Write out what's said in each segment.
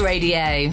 Radio.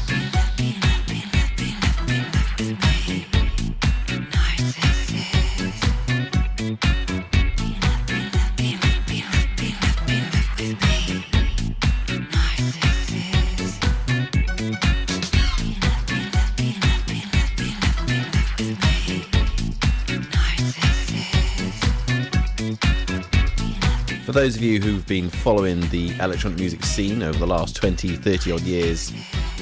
For those of you who've been following the electronic music scene over the last 20, 30 odd years,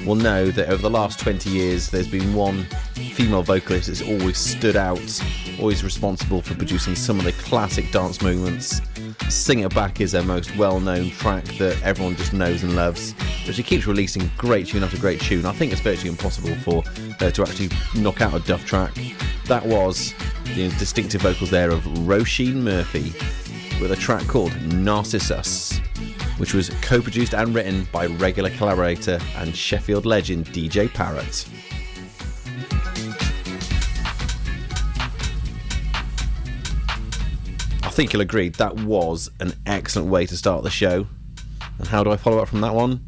will know that over the last 20 years there's been one female vocalist that's always stood out, always responsible for producing some of the classic dance movements. Sing It Back is her most well known track that everyone just knows and loves. But she keeps releasing great tune after great tune. I think it's virtually impossible for her to actually knock out a Duff track. That was the distinctive vocals there of Roisin Murphy with a track called Narcissus, which was co produced and written by regular collaborator and Sheffield legend DJ Parrot. I think you'll agree that was an excellent way to start the show. And how do I follow up from that one?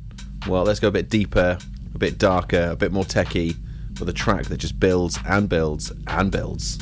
Well, let's go a bit deeper, a bit darker, a bit more techie, with a track that just builds and builds and builds.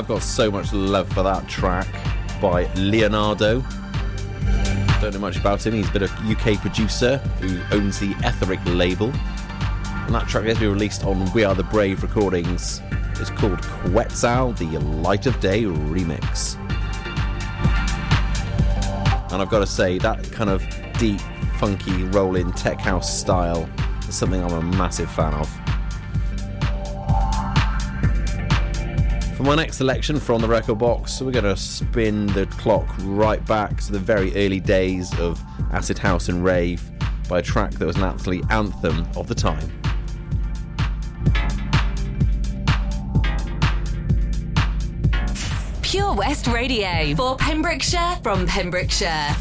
I've got so much love for that track by Leonardo. Don't know much about him. He's a bit of UK producer who owns the Etheric label. And that track has been released on We Are the Brave Recordings. It's called Quetzal, the Light of Day remix. And I've got to say, that kind of deep, funky, rolling tech house style is something I'm a massive fan of. For my next selection from the record box, we're going to spin the clock right back to the very early days of acid house and rave by a track that was an absolute anthem of the time. Pure West Radio for Pembrokeshire from Pembrokeshire.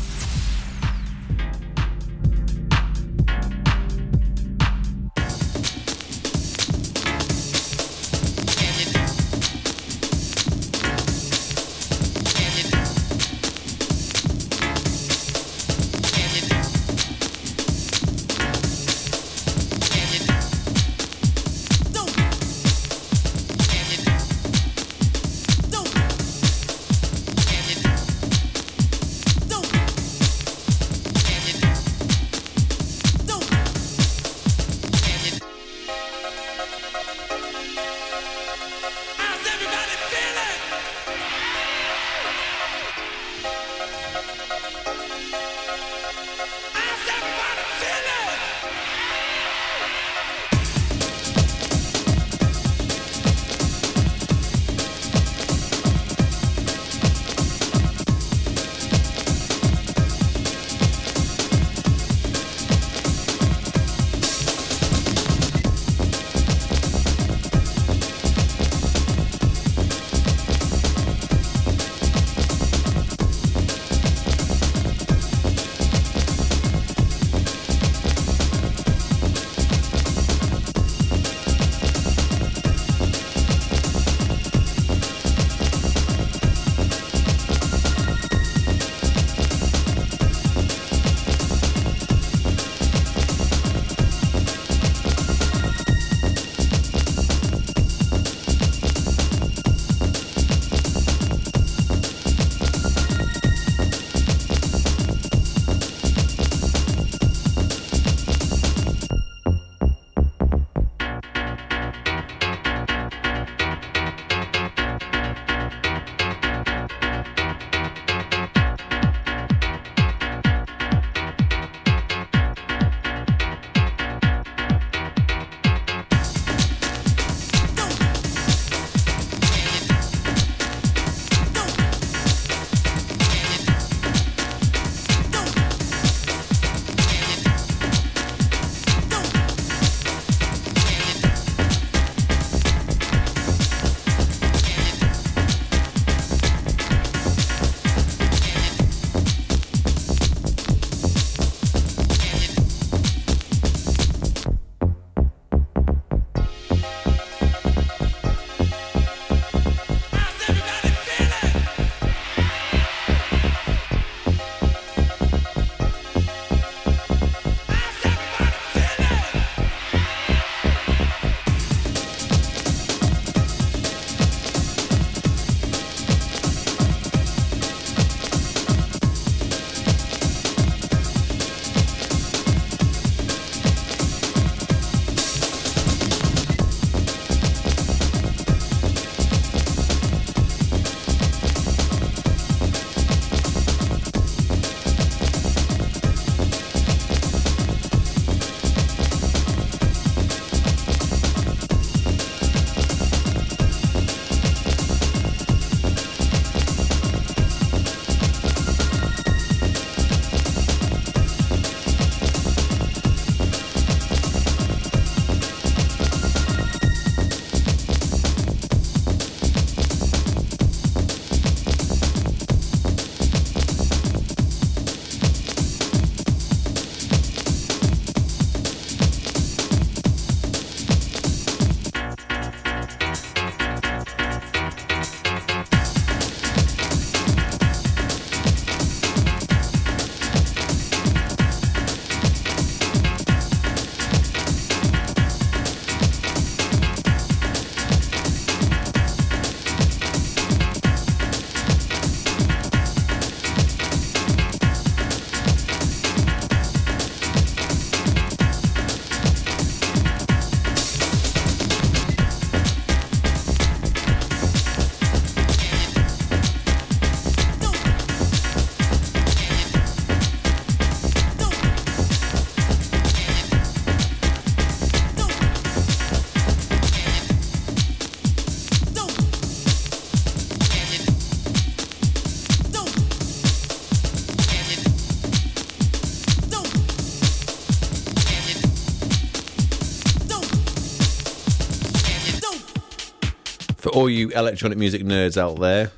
All you electronic music nerds out there,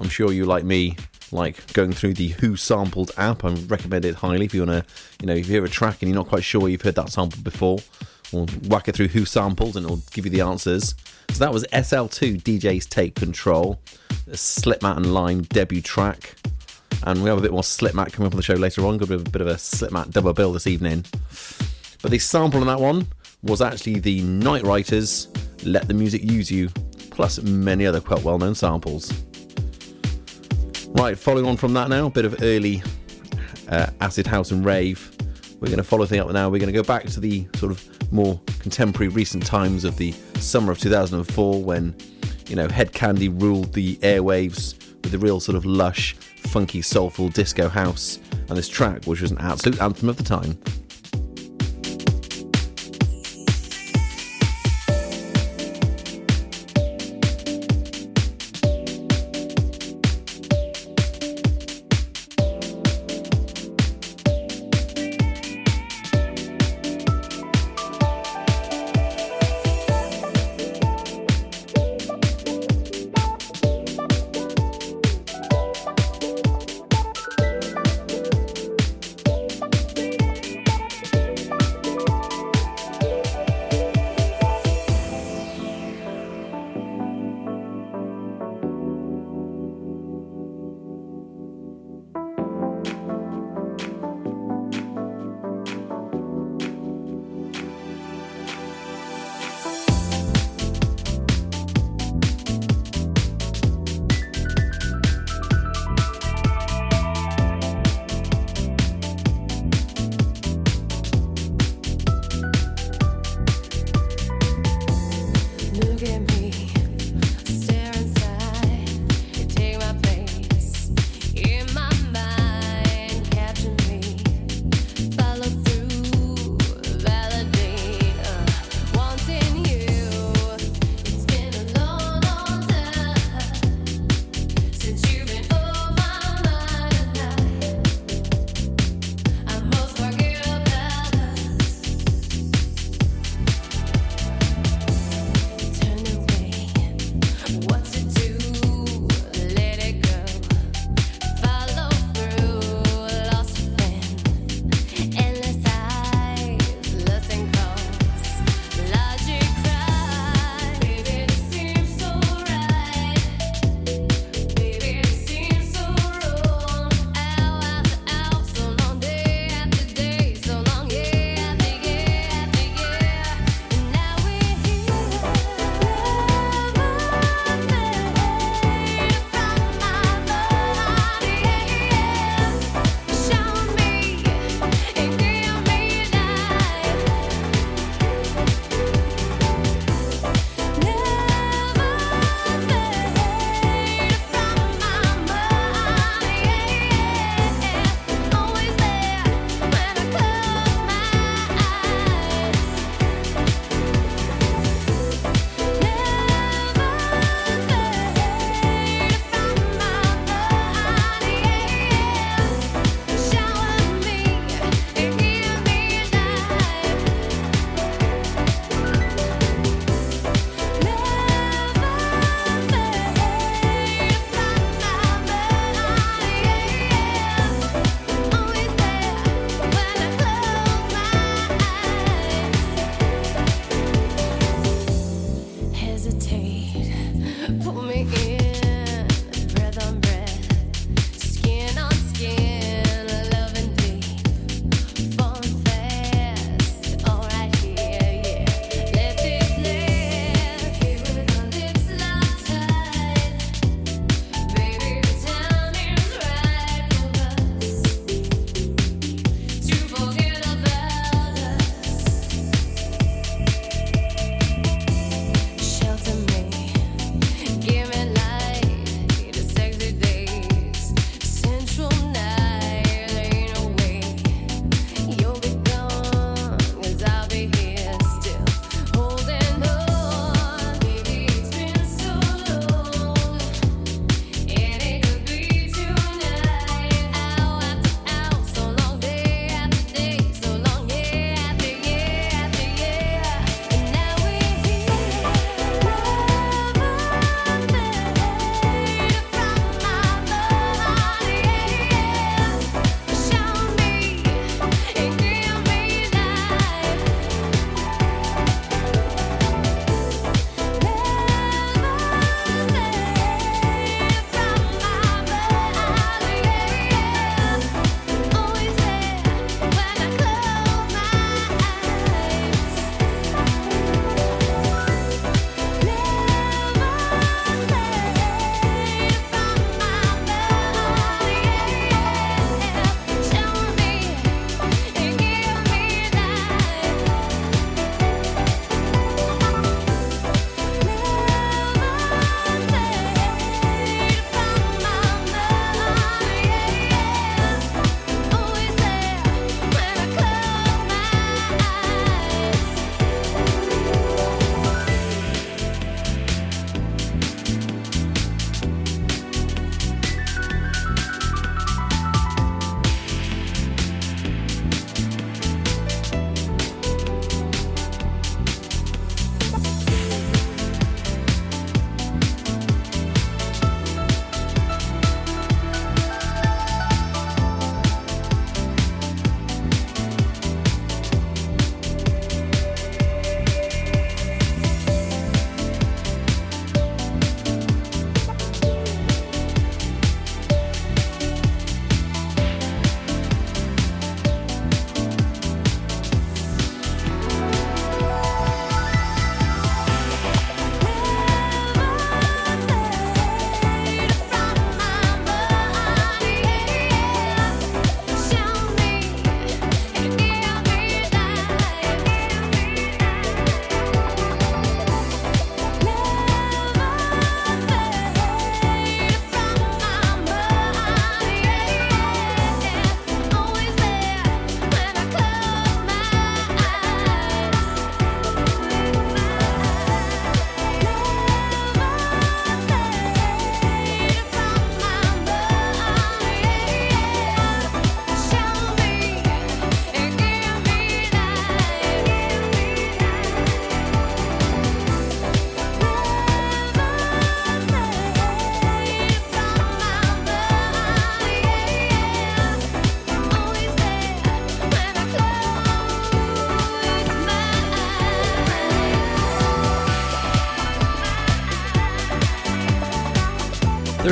I'm sure you like me like going through the Who Sampled app. I recommend it highly if you want to, you know, if you hear a track and you're not quite sure you've heard that sample before, or whack it through Who Sampled and it'll give you the answers. So that was SL2 DJs Take Control, a Slipmatt and Lime debut track. And we have a bit more Slipmatt coming up on the show later on. Got a bit of a Slipmatt double bill this evening. But the sample on that one was actually the Night Writers Let the Music Use You, plus many other quite well known samples. Right, following on from that now, a bit of early uh, acid house and rave. We're going to follow things up now. We're going to go back to the sort of more contemporary recent times of the summer of 2004 when, you know, Hed Kandi ruled the airwaves with the real sort of lush, funky, soulful disco house and this track, which was an absolute anthem of the time.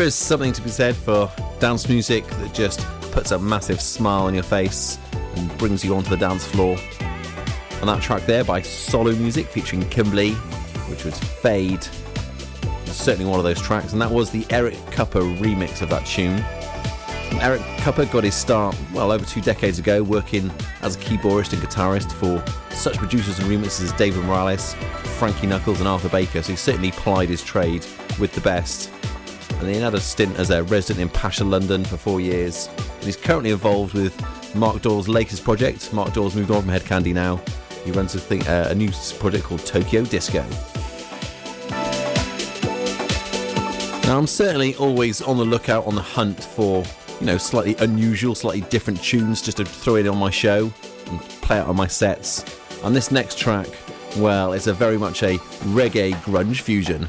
Is something to be said for dance music that just puts a massive smile on your face and brings you onto the dance floor. And that track there by Solu Music featuring KimBlee, which was Fade, certainly one of those tracks, and that was the Eric Kupper remix of that tune. Eric Kupper got his start, well, over two decades ago, working as a keyboardist and guitarist for such producers and remixers as David Morales, Frankie Knuckles, and Arthur Baker, so he certainly plied his trade with the best. And he had a stint as a resident in Pacha, London for four years. And he's currently involved with Mark Dawes' latest project. Mark Dawes moved on from Hed Kandi now. He runs a, thing, uh, a new project called Tokyo Disco. Now, I'm certainly always on the lookout on the hunt for, you know, slightly unusual, slightly different tunes just to throw in on my show and play out on my sets. And this next track, well, it's a very much a reggae grunge fusion.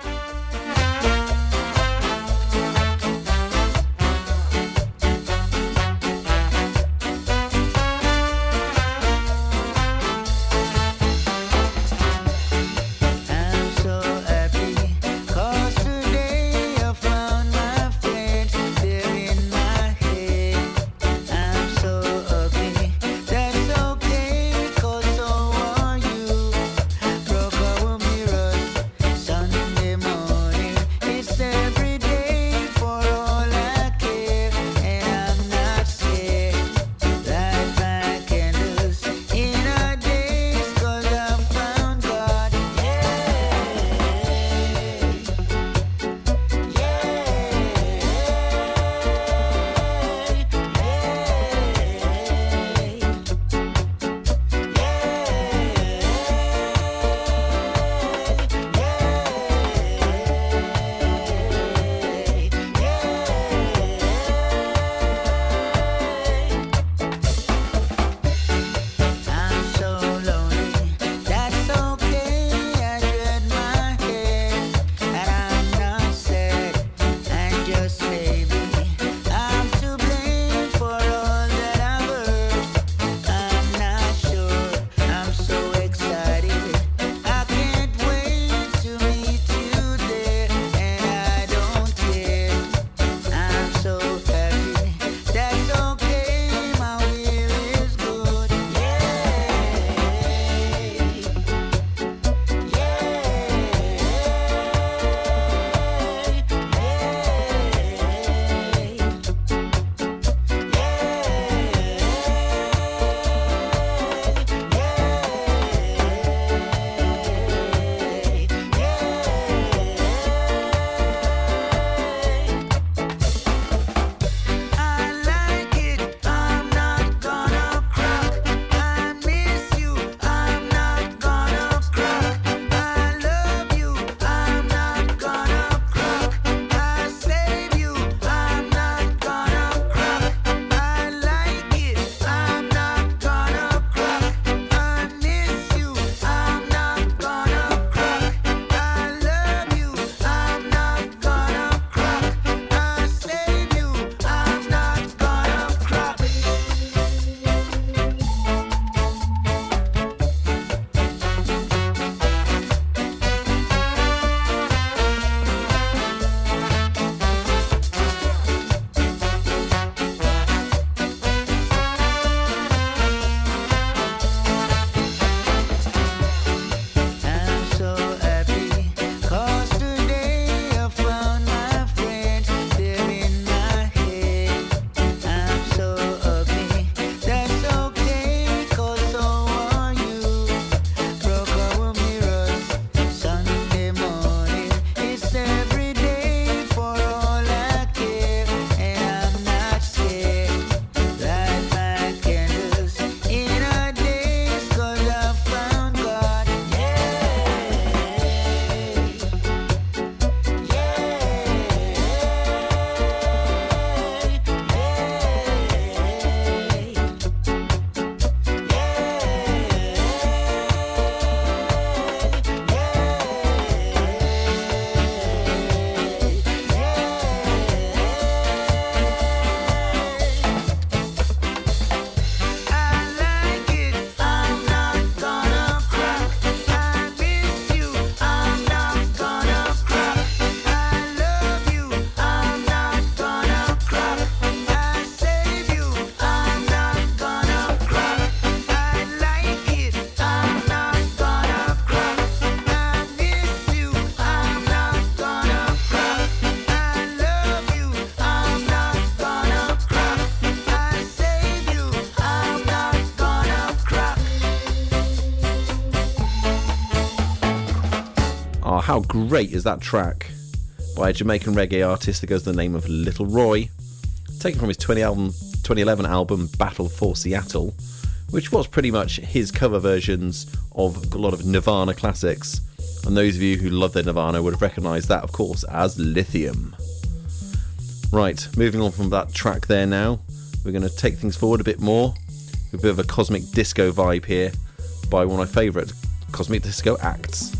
Great is that track by a Jamaican reggae artist that goes the name of Little Roy, taken from his 20 album, 2011 album Battle for Seattle, which was pretty much his cover versions of a lot of Nirvana classics. And those of you who love their Nirvana would have recognised that, of course, as Lithium. Right, moving on from that track there now, we're going to take things forward a bit more. A bit of a cosmic disco vibe here by one of my favourite cosmic disco acts.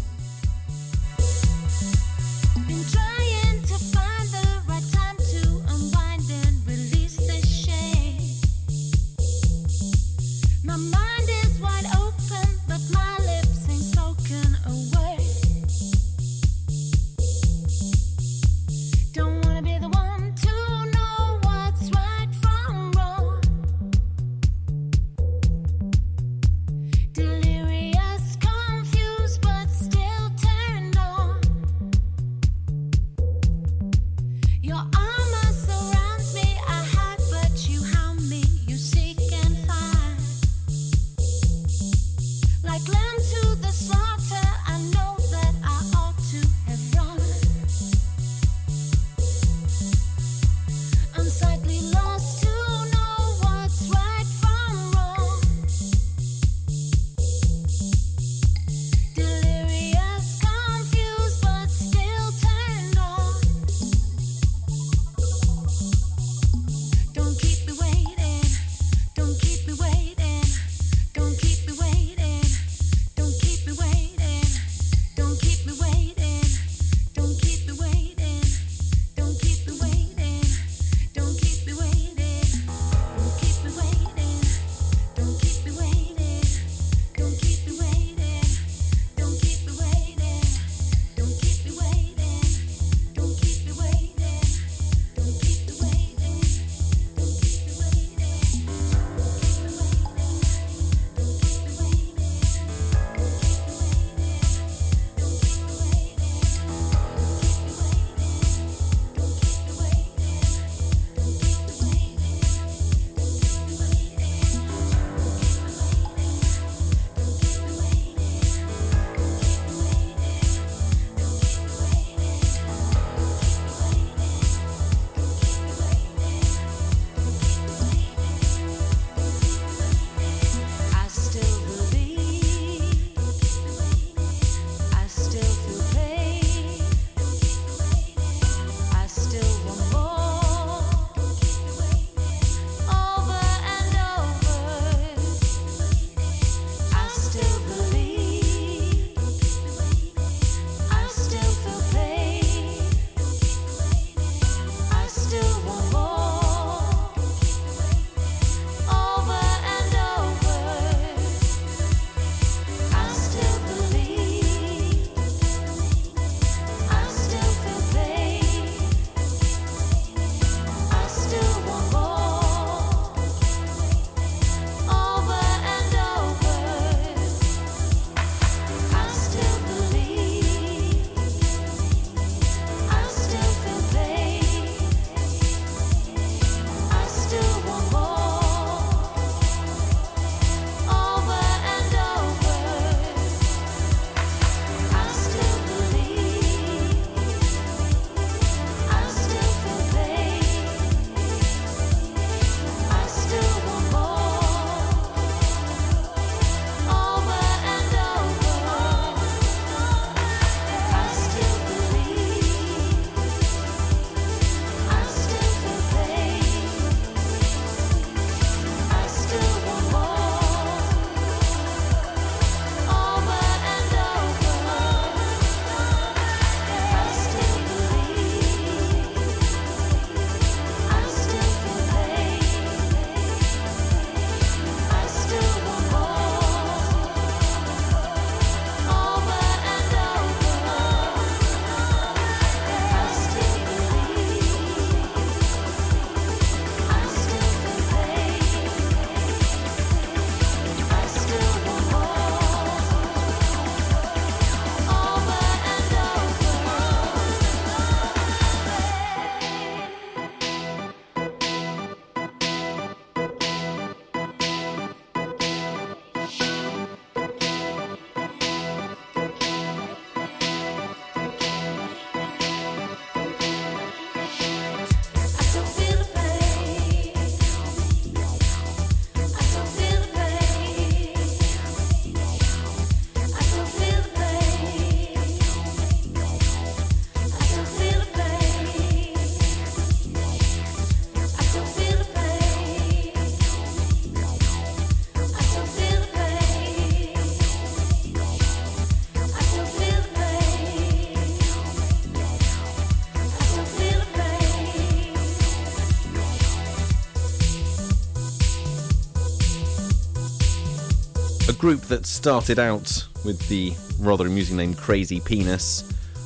Group that started out with the rather amusing name Crazy Penis,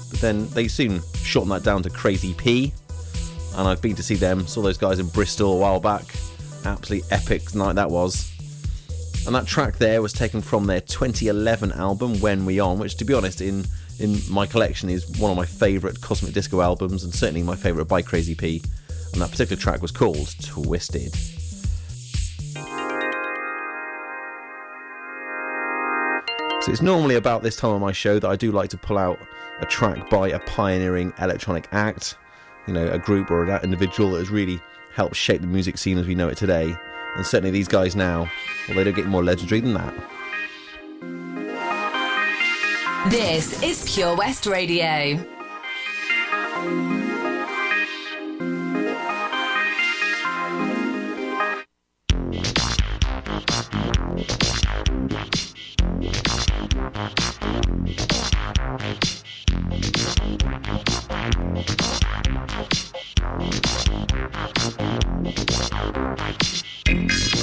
but then they soon shortened that down to Crazy P. And I've been to see them, saw those guys in Bristol a while back. Absolutely epic night that was. And that track there was taken from their 2011 album When We On, which to be honest in in my collection is one of my favourite Cosmic Disco albums and certainly my favourite by Crazy P. And that particular track was called Twisted. So it's normally about this time on my show that I do like to pull out a track by a pioneering electronic act, you know, a group or an individual that has really helped shape the music scene as we know it today. And certainly these guys now, well, they don't get more legendary than that. This is Pure West Radio. Thank you.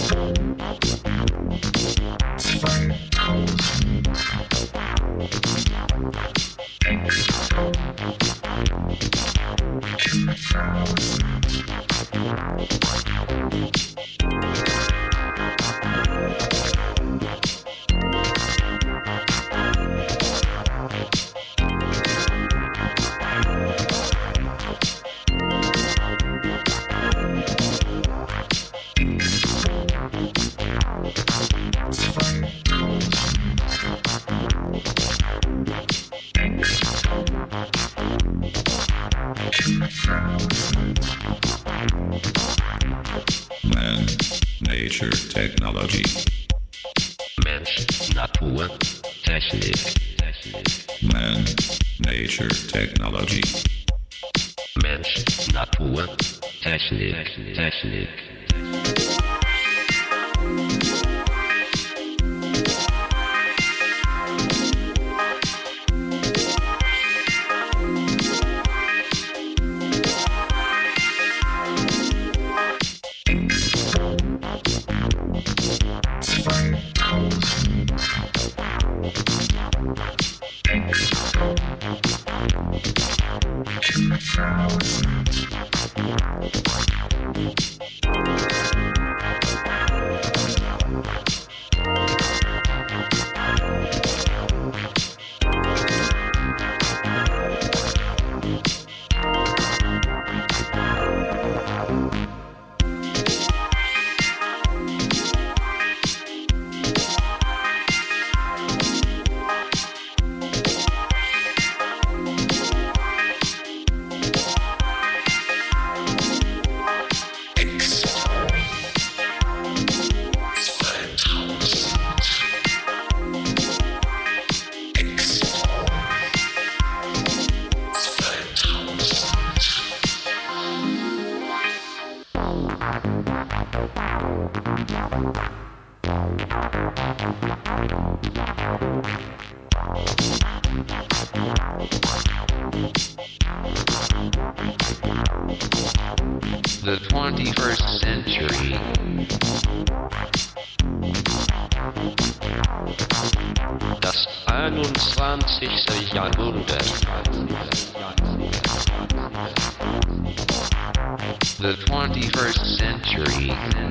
21st century.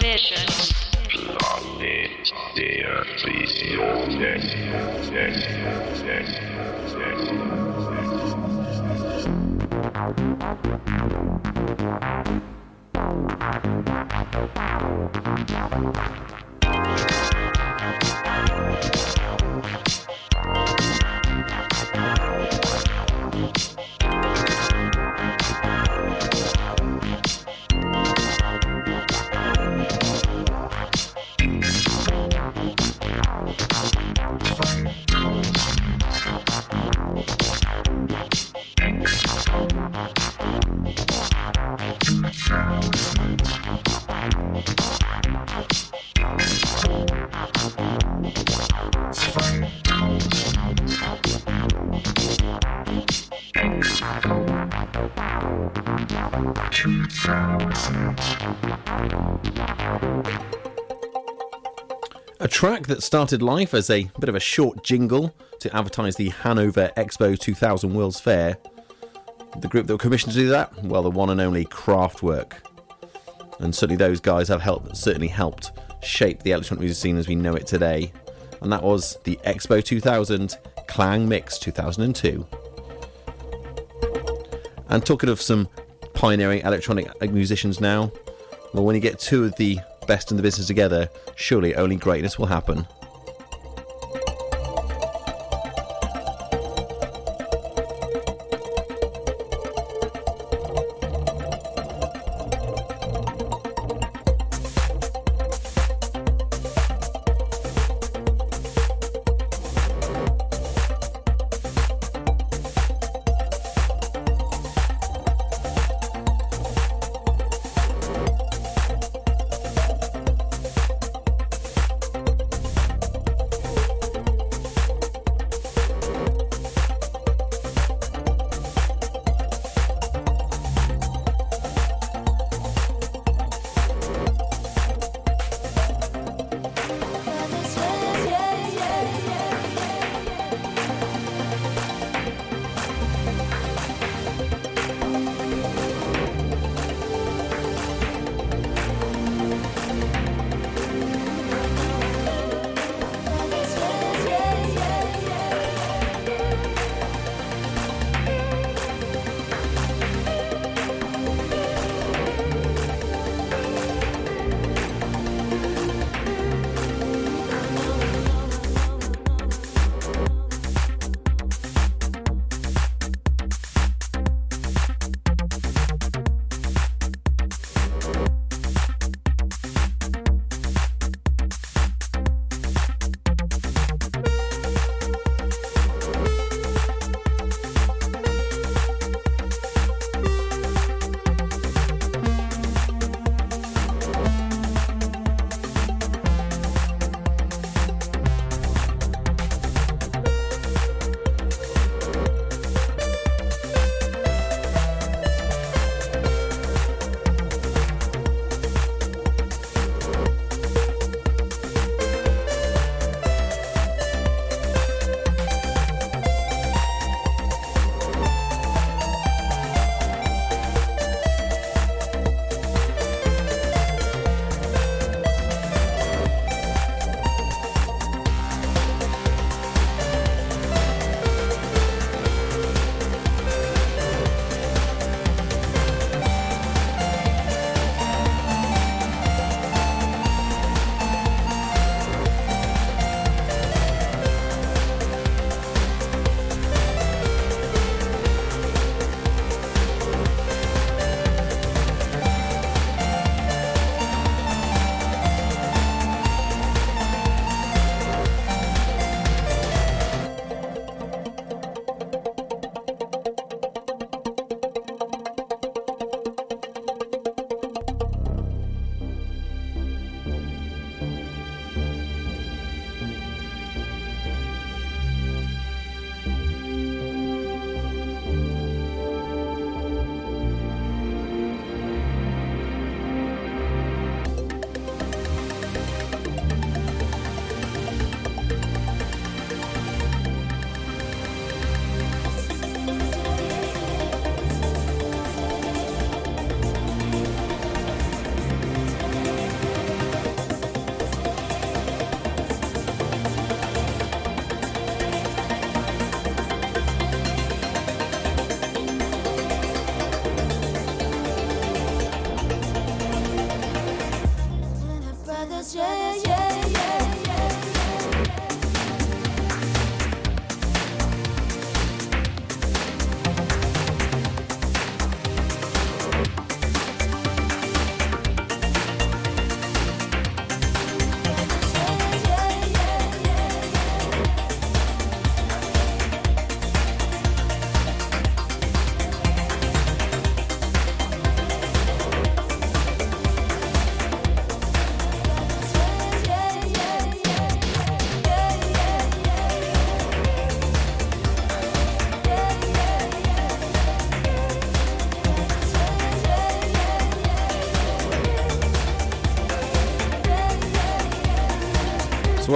Visions. Planet der Visionen. A track that started life as a bit of a short jingle to advertise the Hanover Expo 2000 World's Fair. The group that were commissioned to do that, well, the one and only Kraftwerk. And certainly those guys have helped, certainly helped shape the electronic music scene as we know it today. And that was the Expo 2000 Klang Mix 2002. And talking of some pioneering electronic musicians now, well, when you get two of the best in the business together, surely only greatness will happen.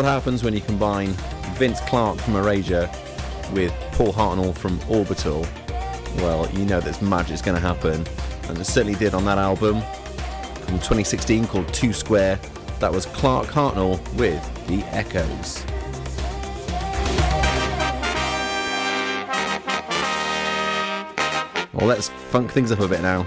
What happens when you combine Vince Clarke from Erasure with Paul Hartnoll from Orbital? Well, you know that magic's going to happen, and it certainly did on that album from 2016 called Two Square. That was Clarke Hartnoll with The Echoes. Well, let's funk things up a bit now.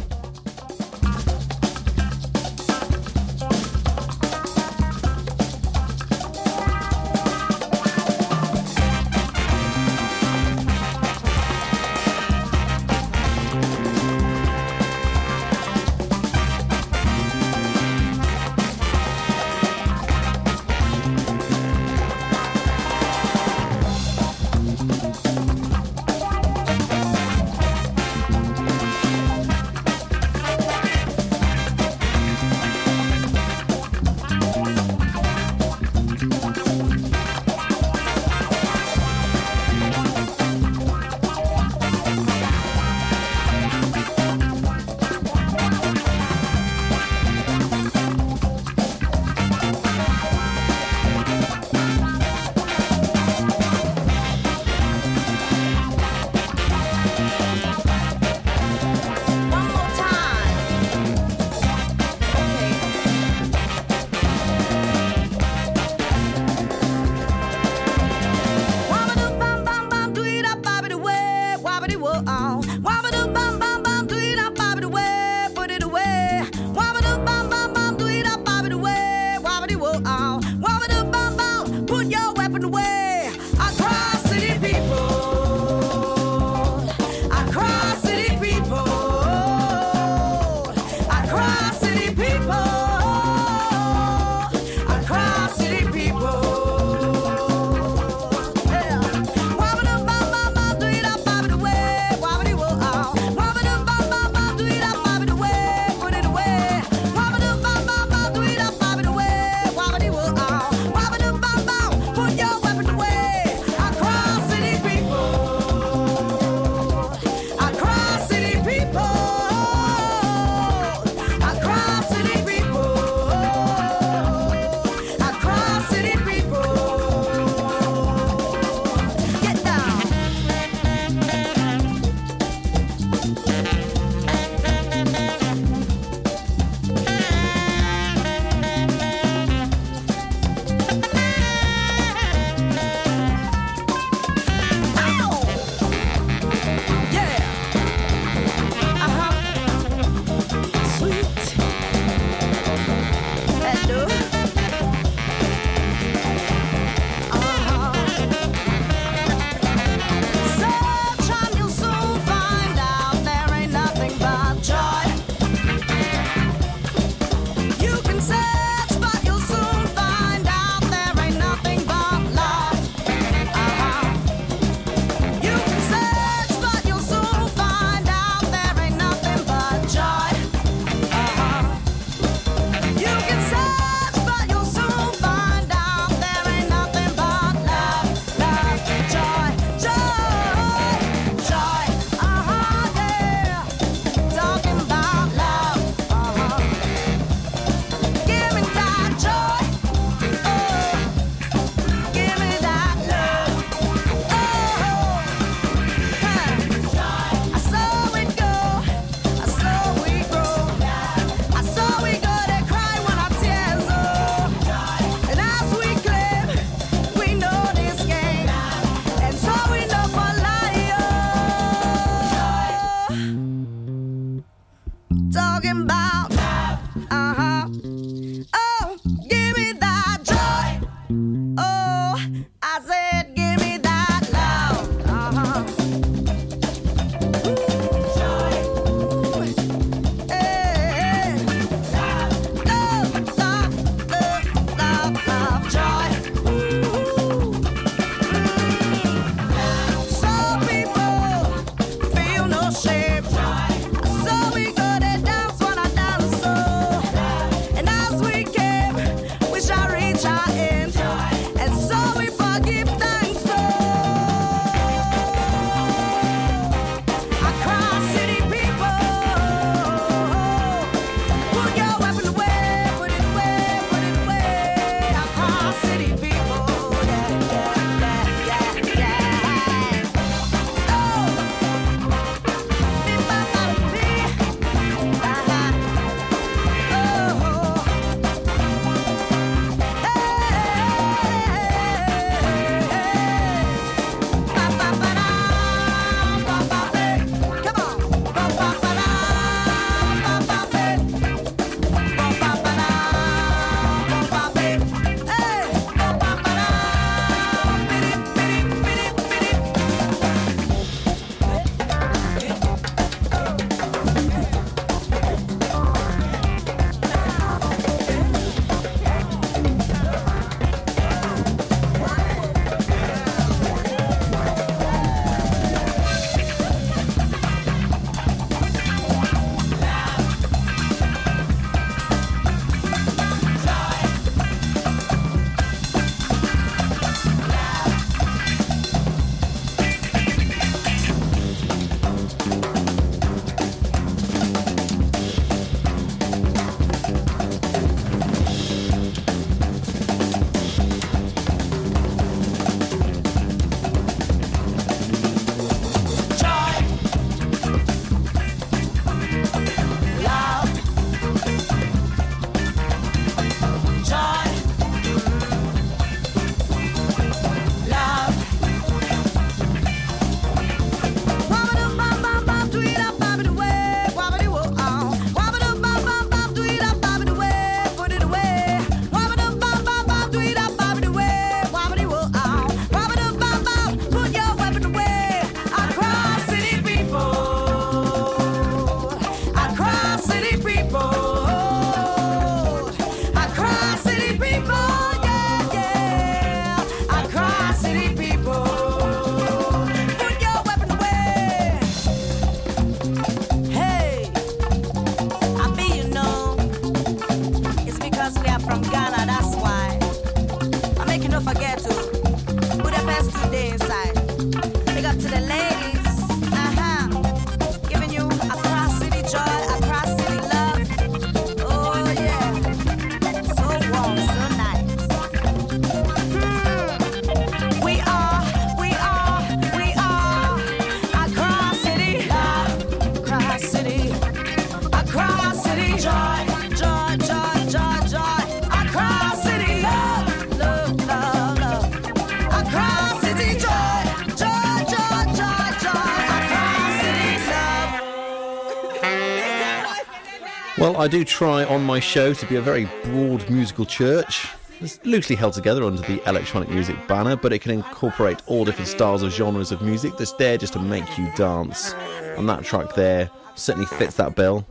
I do try on my show to be a very broad musical church. It's loosely held together under the electronic music banner, but it can incorporate all different styles of genres of music that's there just to make you dance. And that track there certainly fits that bill.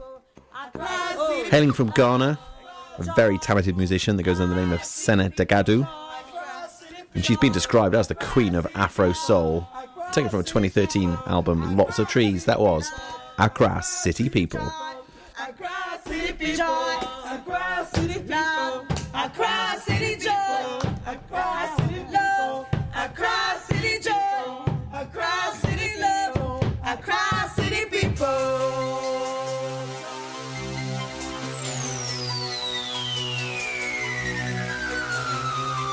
Hailing from Ghana, a very talented musician that goes under the name of Sena Dagadu. And she's been described as the queen of Afro Soul. Taken from a 2013 album, Lots of Trees, that was Accra City People. City joy, Accra City love, Accra City joy, Accra City love, Accra City joy, Accra City love, Accra City people.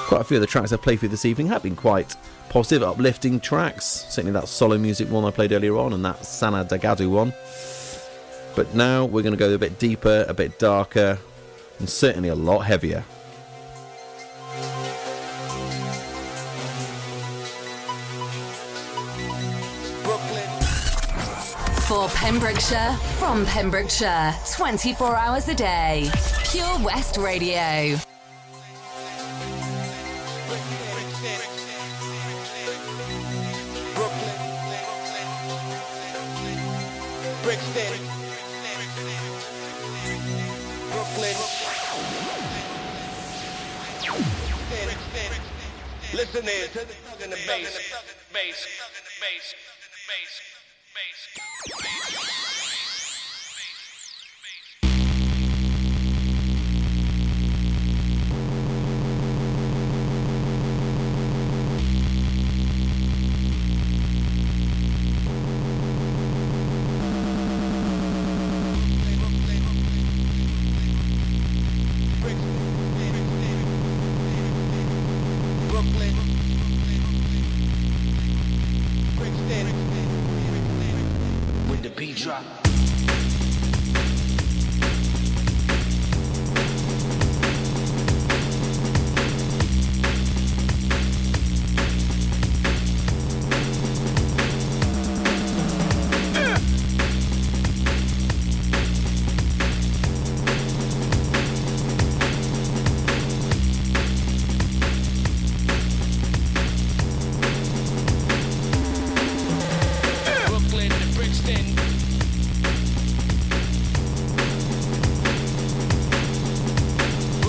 Quite a few of the tracks I played you this evening have been quite positive, uplifting tracks. Certainly that Solu Music one I played earlier on and that Sena Dagadu one. But now we're going to go a bit deeper, a bit darker, and certainly a lot heavier. For Pembrokeshire, from Pembrokeshire, 24 hours a day. Pure West Radio. To the and the. Bass.